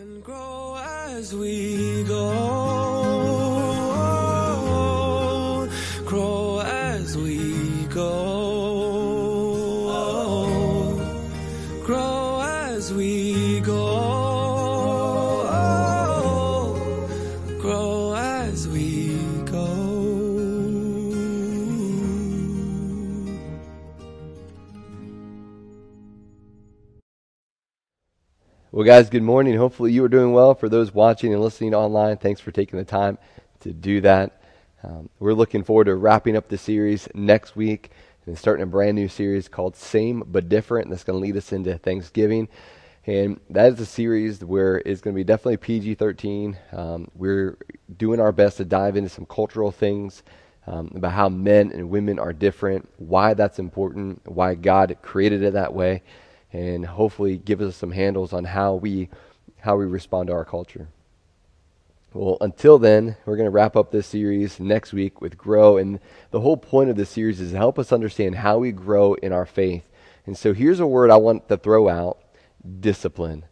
And grow as we go. Well, guys, good morning. Hopefully, you are doing well. For those watching and listening online, thanks for taking the time to do that. Um, we're looking forward to wrapping up the series next week and starting a brand new series called Same But Different. That's going to lead us into Thanksgiving. And that is a series where it's going to be definitely PG 13. Um, we're doing our best to dive into some cultural things um, about how men and women are different, why that's important, why God created it that way and hopefully give us some handles on how we how we respond to our culture. Well, until then, we're going to wrap up this series next week with grow and the whole point of this series is to help us understand how we grow in our faith. And so here's a word I want to throw out, discipline.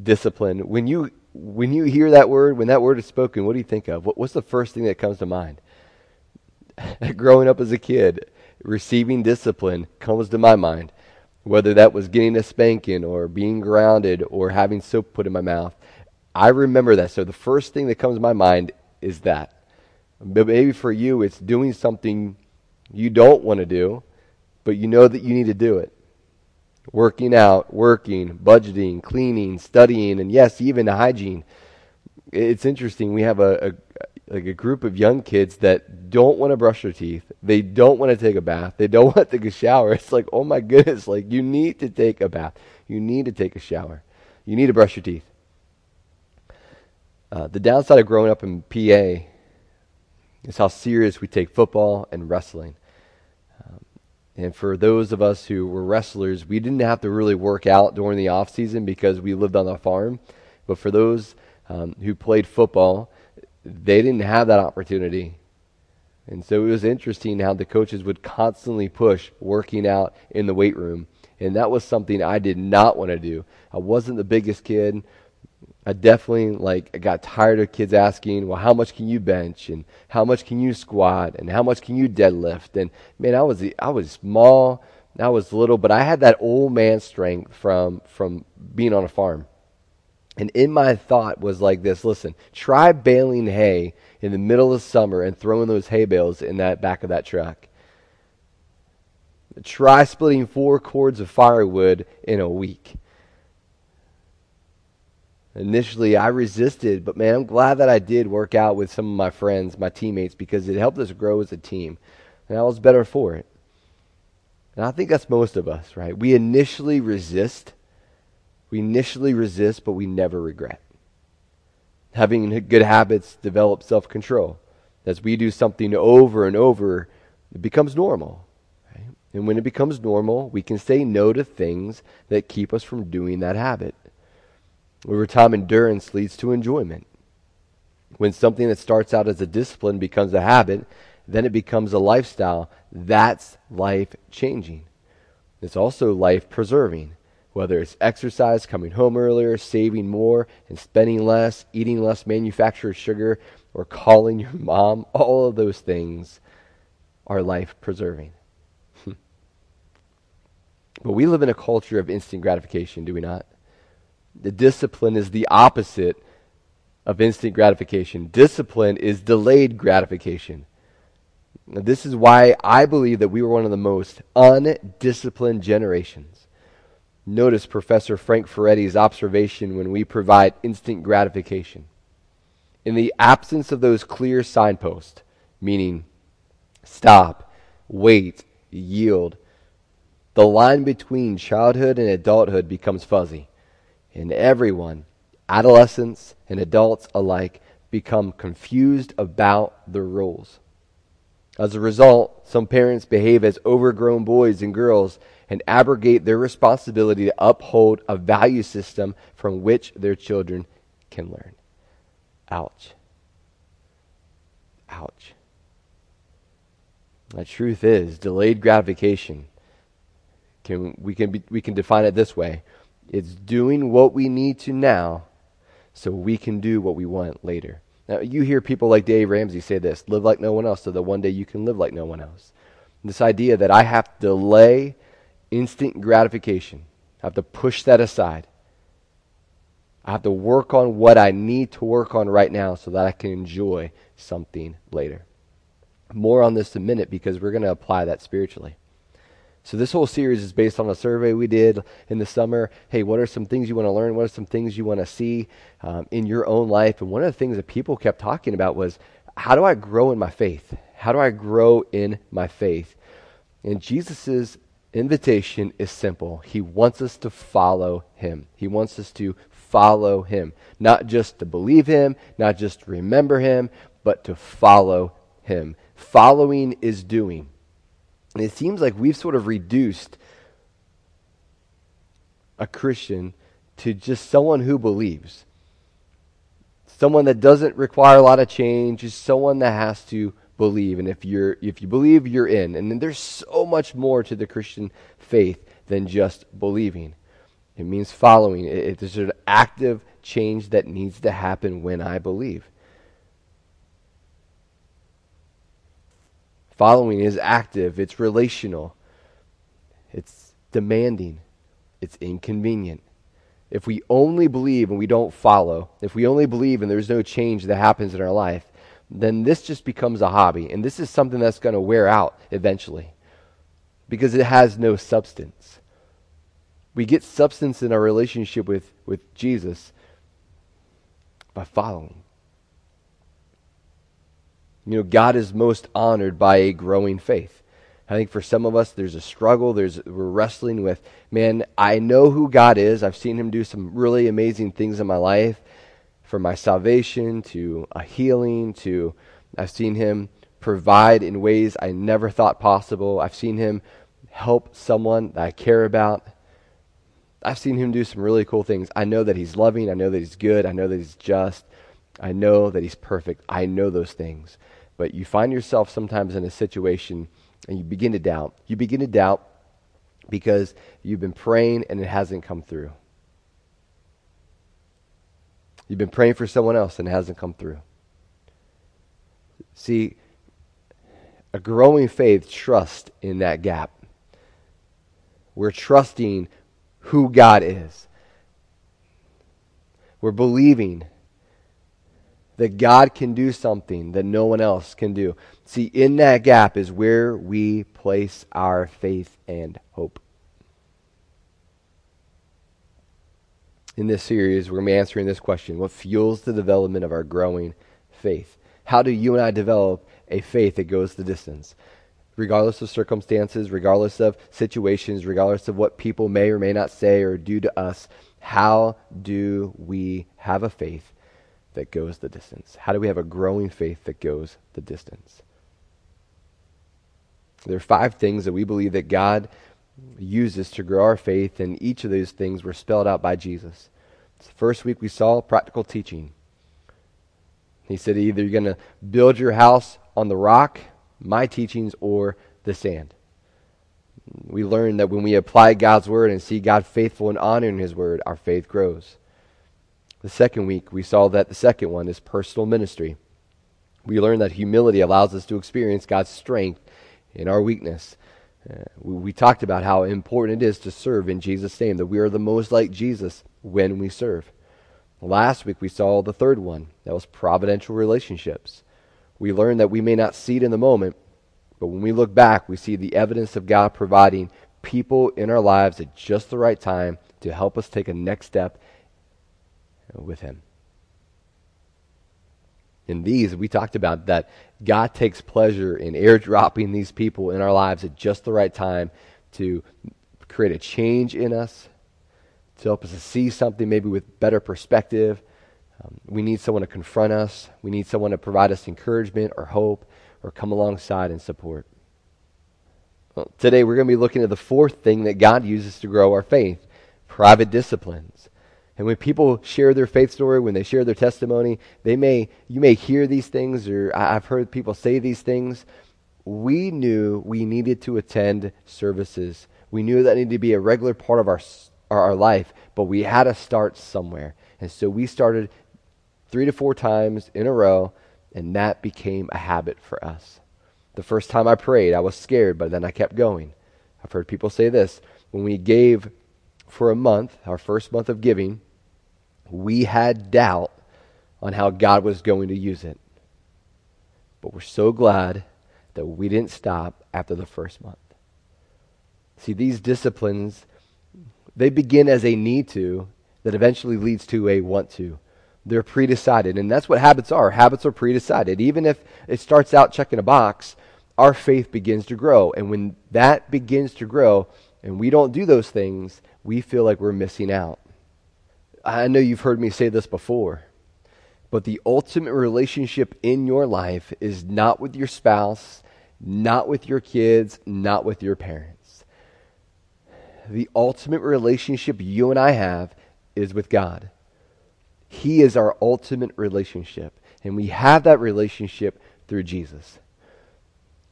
Discipline. When you when you hear that word, when that word is spoken, what do you think of? What, what's the first thing that comes to mind? Growing up as a kid, receiving discipline comes to my mind whether that was getting a spanking or being grounded or having soap put in my mouth. I remember that. So the first thing that comes to my mind is that. But maybe for you, it's doing something you don't want to do, but you know that you need to do it. Working out, working, budgeting, cleaning, studying, and yes, even hygiene. It's interesting. We have a, a like a group of young kids that don't want to brush their teeth. They don't want to take a bath. They don't want to take a shower. It's like, oh my goodness, like you need to take a bath. You need to take a shower. You need to brush your teeth. Uh, the downside of growing up in PA is how serious we take football and wrestling. Um, and for those of us who were wrestlers, we didn't have to really work out during the off season because we lived on the farm. But for those um, who played football, they didn't have that opportunity. And so it was interesting how the coaches would constantly push working out in the weight room. And that was something I did not want to do. I wasn't the biggest kid. I definitely like I got tired of kids asking, "Well, how much can you bench and how much can you squat and how much can you deadlift?" And man, I was I was small, I was little, but I had that old man strength from from being on a farm. And in my thought was like this listen, try baling hay in the middle of summer and throwing those hay bales in that back of that truck. Try splitting four cords of firewood in a week. Initially, I resisted, but man, I'm glad that I did work out with some of my friends, my teammates, because it helped us grow as a team. And I was better for it. And I think that's most of us, right? We initially resist we initially resist, but we never regret. Having good habits develop self control. As we do something over and over, it becomes normal. Right? And when it becomes normal, we can say no to things that keep us from doing that habit. Over time, endurance leads to enjoyment. When something that starts out as a discipline becomes a habit, then it becomes a lifestyle. That's life changing. It's also life preserving whether it's exercise, coming home earlier, saving more and spending less, eating less manufactured sugar, or calling your mom, all of those things are life preserving. but we live in a culture of instant gratification, do we not? The discipline is the opposite of instant gratification. Discipline is delayed gratification. Now, this is why I believe that we were one of the most undisciplined generations. Notice Professor Frank Furedi's observation when we provide instant gratification. In the absence of those clear signposts, meaning stop, wait, yield, the line between childhood and adulthood becomes fuzzy. And everyone, adolescents and adults alike, become confused about the rules. As a result, some parents behave as overgrown boys and girls and abrogate their responsibility to uphold a value system from which their children can learn. Ouch. Ouch. The truth is, delayed gratification can we can be, we can define it this way: it's doing what we need to now so we can do what we want later. Now, you hear people like Dave Ramsey say this live like no one else so that one day you can live like no one else. This idea that I have to delay instant gratification, I have to push that aside. I have to work on what I need to work on right now so that I can enjoy something later. More on this in a minute because we're going to apply that spiritually. So, this whole series is based on a survey we did in the summer. Hey, what are some things you want to learn? What are some things you want to see um, in your own life? And one of the things that people kept talking about was how do I grow in my faith? How do I grow in my faith? And Jesus' invitation is simple. He wants us to follow him. He wants us to follow him. Not just to believe him, not just remember him, but to follow him. Following is doing. And it seems like we've sort of reduced a Christian to just someone who believes. Someone that doesn't require a lot of change, is someone that has to believe. And if you're if you believe, you're in. And then there's so much more to the Christian faith than just believing. It means following. It, it, there's an active change that needs to happen when I believe. Following is active, it's relational, it's demanding, it's inconvenient. If we only believe and we don't follow, if we only believe and there's no change that happens in our life, then this just becomes a hobby. And this is something that's going to wear out eventually because it has no substance. We get substance in our relationship with, with Jesus by following. You know, God is most honored by a growing faith. I think for some of us, there's a struggle. There's we're wrestling with, man. I know who God is. I've seen Him do some really amazing things in my life, from my salvation to a healing to I've seen Him provide in ways I never thought possible. I've seen Him help someone that I care about. I've seen him do some really cool things. I know that he's loving. I know that he's good. I know that he's just. I know that he's perfect. I know those things. But you find yourself sometimes in a situation and you begin to doubt. You begin to doubt because you've been praying and it hasn't come through. You've been praying for someone else and it hasn't come through. See, a growing faith trusts in that gap. We're trusting who God is. We're believing that God can do something that no one else can do. See, in that gap is where we place our faith and hope. In this series, we're going to be answering this question What fuels the development of our growing faith? How do you and I develop a faith that goes the distance? regardless of circumstances, regardless of situations, regardless of what people may or may not say or do to us, how do we have a faith that goes the distance? How do we have a growing faith that goes the distance? There are five things that we believe that God uses to grow our faith, and each of those things were spelled out by Jesus. The first week we saw practical teaching. He said either you're going to build your house on the rock my teachings or the sand. We learn that when we apply God's word and see God faithful and honoring his word, our faith grows. The second week, we saw that the second one is personal ministry. We learned that humility allows us to experience God's strength in our weakness. Uh, we, we talked about how important it is to serve in Jesus' name, that we are the most like Jesus when we serve. Last week, we saw the third one that was providential relationships we learned that we may not see it in the moment, but when we look back, we see the evidence of God providing people in our lives at just the right time to help us take a next step with Him. In these, we talked about that God takes pleasure in airdropping these people in our lives at just the right time to create a change in us, to help us to see something maybe with better perspective, um, we need someone to confront us. We need someone to provide us encouragement or hope or come alongside and support. Well, today we're going to be looking at the fourth thing that God uses to grow our faith private disciplines. And when people share their faith story, when they share their testimony, they may you may hear these things or I've heard people say these things. We knew we needed to attend services. We knew that needed to be a regular part of our our, life, but we had to start somewhere. And so we started three to four times in a row, and that became a habit for us. The first time I prayed, I was scared, but then I kept going. I've heard people say this when we gave for a month, our first month of giving, we had doubt on how God was going to use it. But we're so glad that we didn't stop after the first month. See, these disciplines, they begin as a need to that eventually leads to a want to. They're pre-decided, and that's what habits are. Habits are pre-decided. Even if it starts out checking a box, our faith begins to grow. And when that begins to grow and we don't do those things, we feel like we're missing out. I know you've heard me say this before, but the ultimate relationship in your life is not with your spouse, not with your kids, not with your parents. The ultimate relationship you and I have is with God. He is our ultimate relationship, and we have that relationship through Jesus.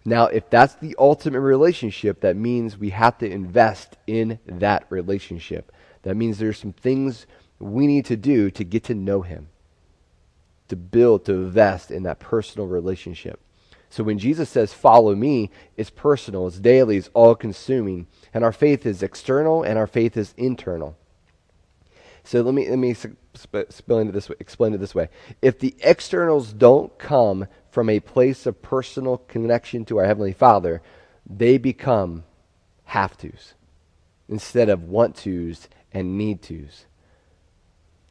Now, if that's the ultimate relationship, that means we have to invest in that relationship. That means there's some things we need to do to get to know Him, to build, to invest in that personal relationship. So when Jesus says, Follow me, it's personal, it's daily, it's all consuming. And our faith is external and our faith is internal. So let me, let me explain it, this way, explain it this way. If the externals don't come from a place of personal connection to our Heavenly Father, they become have tos instead of want tos and need tos.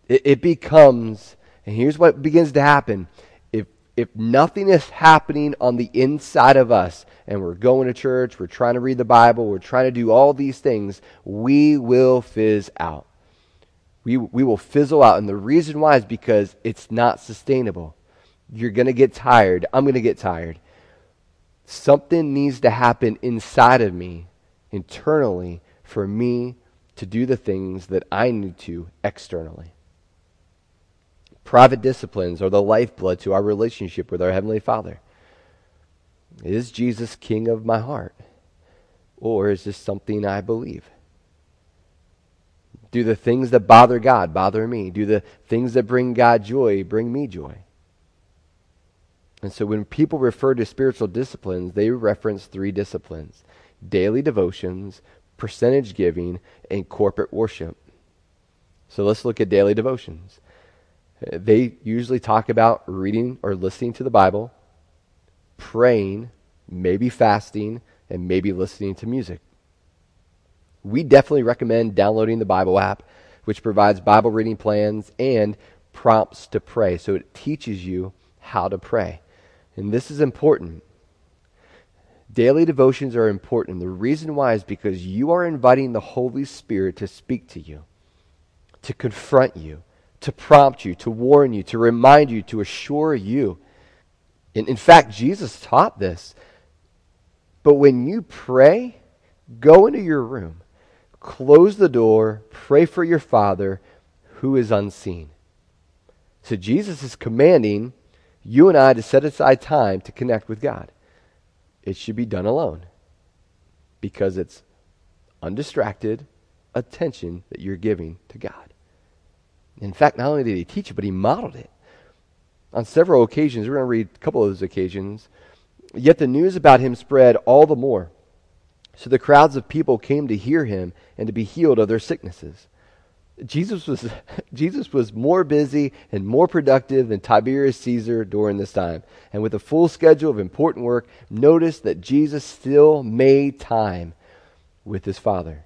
It, it becomes, and here's what begins to happen. If, if nothing is happening on the inside of us, and we're going to church, we're trying to read the Bible, we're trying to do all these things, we will fizz out. We, we will fizzle out. And the reason why is because it's not sustainable. You're going to get tired. I'm going to get tired. Something needs to happen inside of me, internally, for me to do the things that I need to externally. Private disciplines are the lifeblood to our relationship with our Heavenly Father. Is Jesus King of my heart? Or is this something I believe? Do the things that bother God bother me? Do the things that bring God joy bring me joy? And so when people refer to spiritual disciplines, they reference three disciplines daily devotions, percentage giving, and corporate worship. So let's look at daily devotions. They usually talk about reading or listening to the Bible, praying, maybe fasting, and maybe listening to music. We definitely recommend downloading the Bible app, which provides Bible reading plans and prompts to pray. So it teaches you how to pray. And this is important. Daily devotions are important. The reason why is because you are inviting the Holy Spirit to speak to you, to confront you, to prompt you, to warn you, to remind you, to assure you. In, in fact, Jesus taught this. But when you pray, go into your room, close the door, pray for your Father who is unseen. So Jesus is commanding you and I to set aside time to connect with God. It should be done alone because it's undistracted attention that you're giving to God. In fact, not only did he teach it, but he modeled it. On several occasions, we're going to read a couple of those occasions. Yet the news about him spread all the more. So the crowds of people came to hear him and to be healed of their sicknesses. Jesus was, Jesus was more busy and more productive than Tiberius Caesar during this time. And with a full schedule of important work, notice that Jesus still made time with his Father.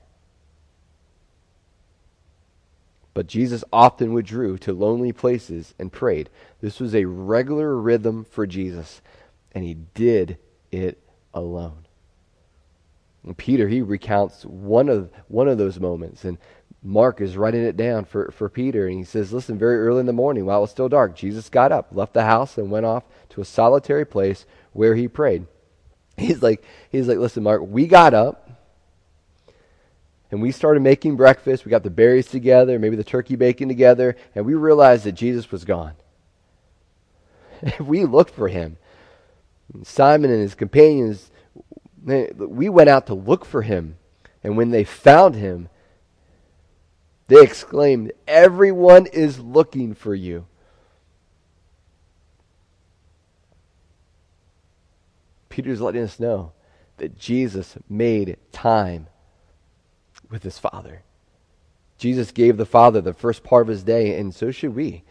But Jesus often withdrew to lonely places and prayed. This was a regular rhythm for Jesus, and he did it alone. And Peter, he recounts one of, one of those moments. And Mark is writing it down for, for Peter, and he says, Listen, very early in the morning, while it was still dark, Jesus got up, left the house, and went off to a solitary place where he prayed. He's like, he's like, Listen, Mark, we got up and we started making breakfast. We got the berries together, maybe the turkey bacon together, and we realized that Jesus was gone. we looked for him. Simon and his companions, we went out to look for him. And when they found him, they exclaimed, Everyone is looking for you. Peter's letting us know that Jesus made time with his Father. Jesus gave the Father the first part of his day, and so should we.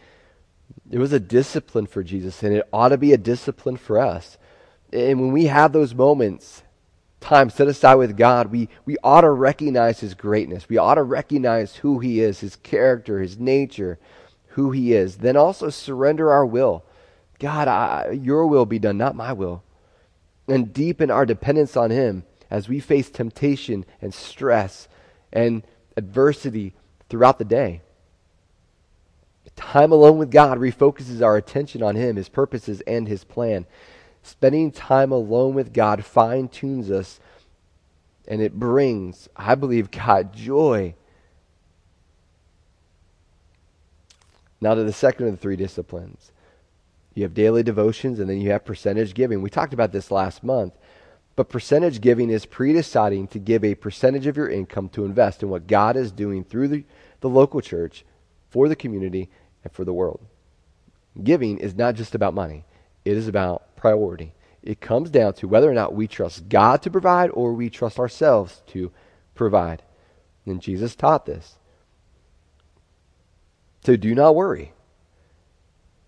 It was a discipline for Jesus, and it ought to be a discipline for us. And when we have those moments, time set aside with God, we, we ought to recognize his greatness. We ought to recognize who he is, his character, his nature, who he is. Then also surrender our will. God, I, your will be done, not my will. And deepen our dependence on him as we face temptation and stress and adversity throughout the day. Time alone with God refocuses our attention on Him, His purposes, and His plan. Spending time alone with God fine tunes us, and it brings, I believe, God joy. Now, to the second of the three disciplines. You have daily devotions, and then you have percentage giving. We talked about this last month. But percentage giving is pre deciding to give a percentage of your income to invest in what God is doing through the, the local church, for the community, and for the world. Giving is not just about money, it is about priority. It comes down to whether or not we trust God to provide or we trust ourselves to provide. And Jesus taught this. So do not worry,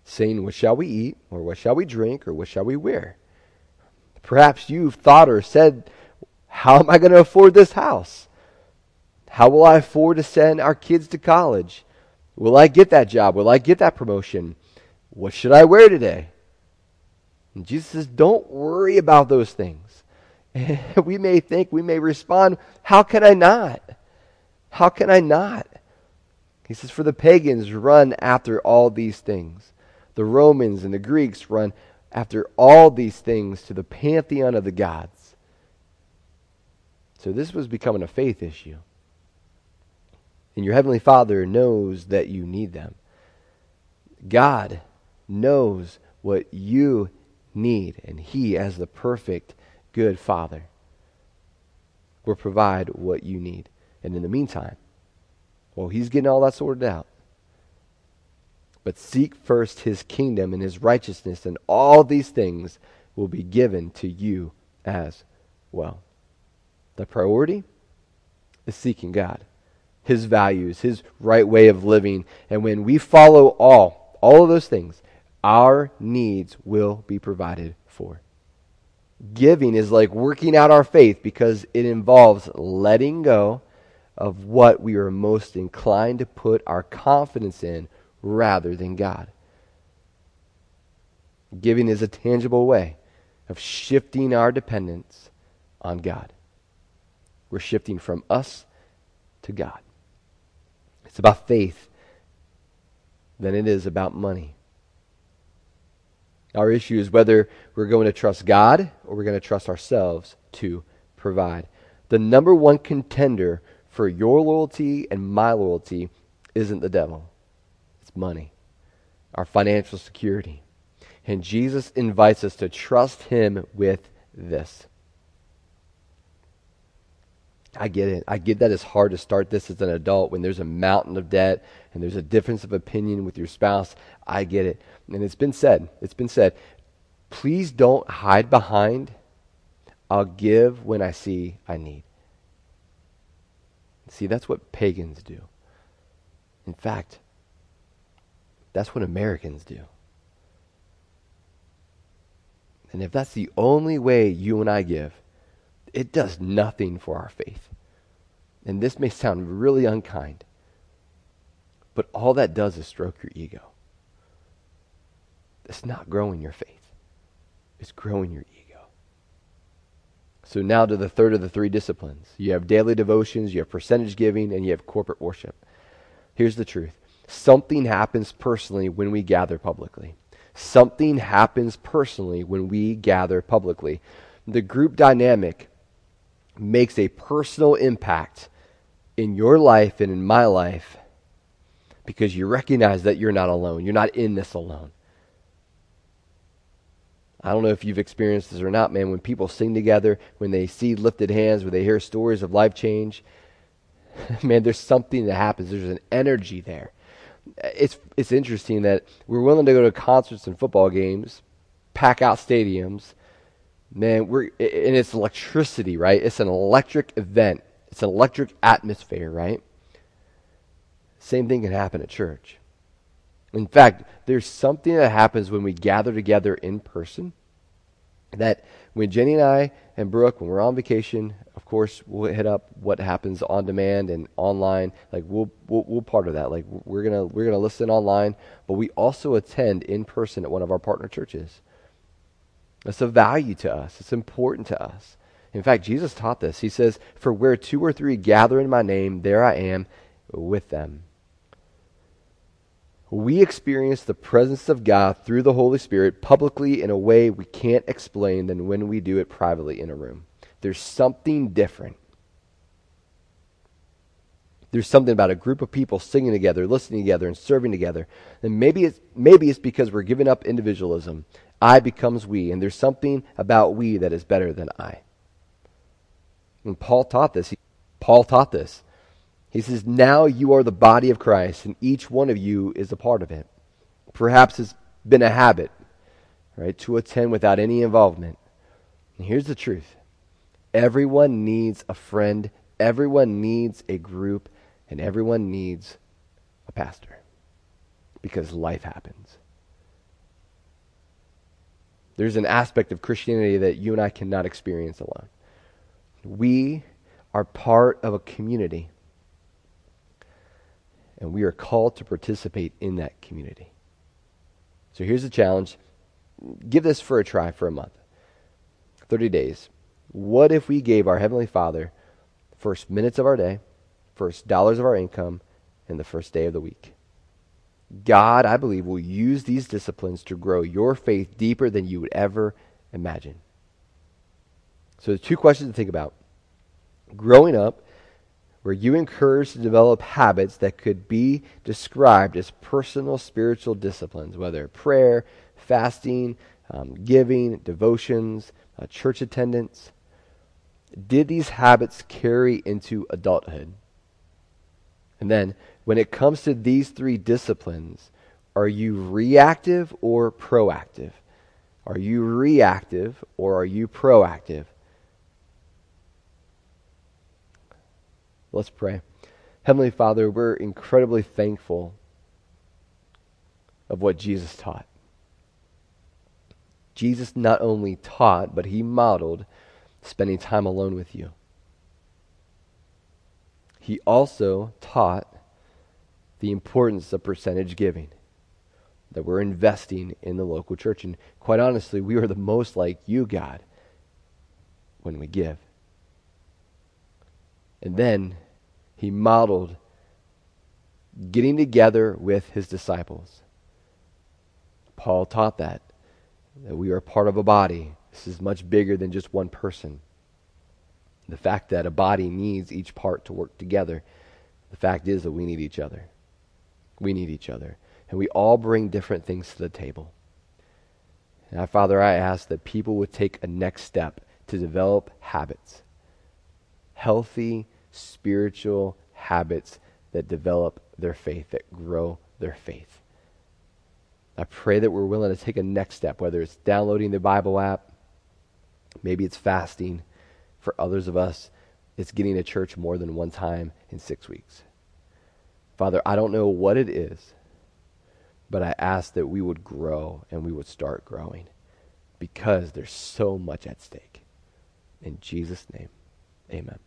saying, What shall we eat, or what shall we drink, or what shall we wear? Perhaps you've thought or said, How am I going to afford this house? How will I afford to send our kids to college? Will I get that job? Will I get that promotion? What should I wear today? And Jesus says, Don't worry about those things. we may think, we may respond, How can I not? How can I not? He says, For the pagans run after all these things. The Romans and the Greeks run after all these things to the pantheon of the gods. So this was becoming a faith issue. And your Heavenly Father knows that you need them. God knows what you need, and He, as the perfect, good Father, will provide what you need. And in the meantime, well, He's getting all that sorted out. But seek first His kingdom and His righteousness, and all these things will be given to you as well. The priority is seeking God his values, his right way of living. And when we follow all, all of those things, our needs will be provided for. Giving is like working out our faith because it involves letting go of what we are most inclined to put our confidence in rather than God. Giving is a tangible way of shifting our dependence on God. We're shifting from us to God. It's about faith than it is about money. Our issue is whether we're going to trust God or we're going to trust ourselves to provide. The number one contender for your loyalty and my loyalty isn't the devil, money, our financial security. And Jesus invites us to trust him with this. I get it. I get that it's hard to start this as an adult when there's a mountain of debt and there's a difference of opinion with your spouse. I get it. And it's been said, it's been said, please don't hide behind, I'll give when I see I need. See, that's what pagans do. In fact, that's what Americans do. And if that's the only way you and I give, it does nothing for our faith. And this may sound really unkind, but all that does is stroke your ego. It's not growing your faith, it's growing your ego. So, now to the third of the three disciplines you have daily devotions, you have percentage giving, and you have corporate worship. Here's the truth something happens personally when we gather publicly. Something happens personally when we gather publicly. The group dynamic makes a personal impact in your life and in my life because you recognize that you're not alone. You're not in this alone. I don't know if you've experienced this or not, man. When people sing together, when they see lifted hands, when they hear stories of life change, man, there's something that happens. There's an energy there. It's, it's interesting that we're willing to go to concerts and football games, pack out stadiums, man, we're, and it's electricity, right? It's an electric event, it's an electric atmosphere, right? Same thing can happen at church. In fact, there's something that happens when we gather together in person that when Jenny and I and Brooke, when we're on vacation, of course, we'll hit up what happens on demand and online. Like we'll we'll, we'll part of that. Like we're gonna we're gonna listen online, but we also attend in person at one of our partner churches. That's a value to us. It's important to us. In fact, Jesus taught this. He says, "For where two or three gather in my name, there I am with them." We experience the presence of God through the Holy Spirit publicly in a way we can't explain than when we do it privately in a room. There's something different. There's something about a group of people singing together, listening together, and serving together. And maybe it's, maybe it's because we're giving up individualism. I becomes we, and there's something about we that is better than I. And Paul taught this. Paul taught this. He says, Now you are the body of Christ, and each one of you is a part of it. Perhaps it's been a habit, right, to attend without any involvement. And here's the truth everyone needs a friend, everyone needs a group, and everyone needs a pastor because life happens. There's an aspect of Christianity that you and I cannot experience alone. We are part of a community and we are called to participate in that community. So here's the challenge give this for a try for a month 30 days. What if we gave our Heavenly Father first minutes of our day, first dollars of our income, and the first day of the week? God, I believe, will use these disciplines to grow your faith deeper than you would ever imagine. So, the two questions to think about. Growing up, were you encouraged to develop habits that could be described as personal spiritual disciplines, whether prayer, fasting, um, giving, devotions, uh, church attendance? Did these habits carry into adulthood? And then, when it comes to these three disciplines, are you reactive or proactive? Are you reactive or are you proactive? Let's pray. Heavenly Father, we're incredibly thankful of what Jesus taught. Jesus not only taught, but he modeled spending time alone with you. He also taught the importance of percentage giving, that we're investing in the local church. And quite honestly, we are the most like you, God, when we give. And then he modeled getting together with his disciples. Paul taught that, that we are part of a body. This is much bigger than just one person. The fact that a body needs each part to work together, the fact is that we need each other. We need each other. And we all bring different things to the table. Now, Father, I ask that people would take a next step to develop habits, healthy, spiritual habits that develop their faith, that grow their faith. I pray that we're willing to take a next step, whether it's downloading the Bible app, maybe it's fasting. For others of us, it's getting to church more than one time in six weeks. Father, I don't know what it is, but I ask that we would grow and we would start growing because there's so much at stake. In Jesus' name, amen.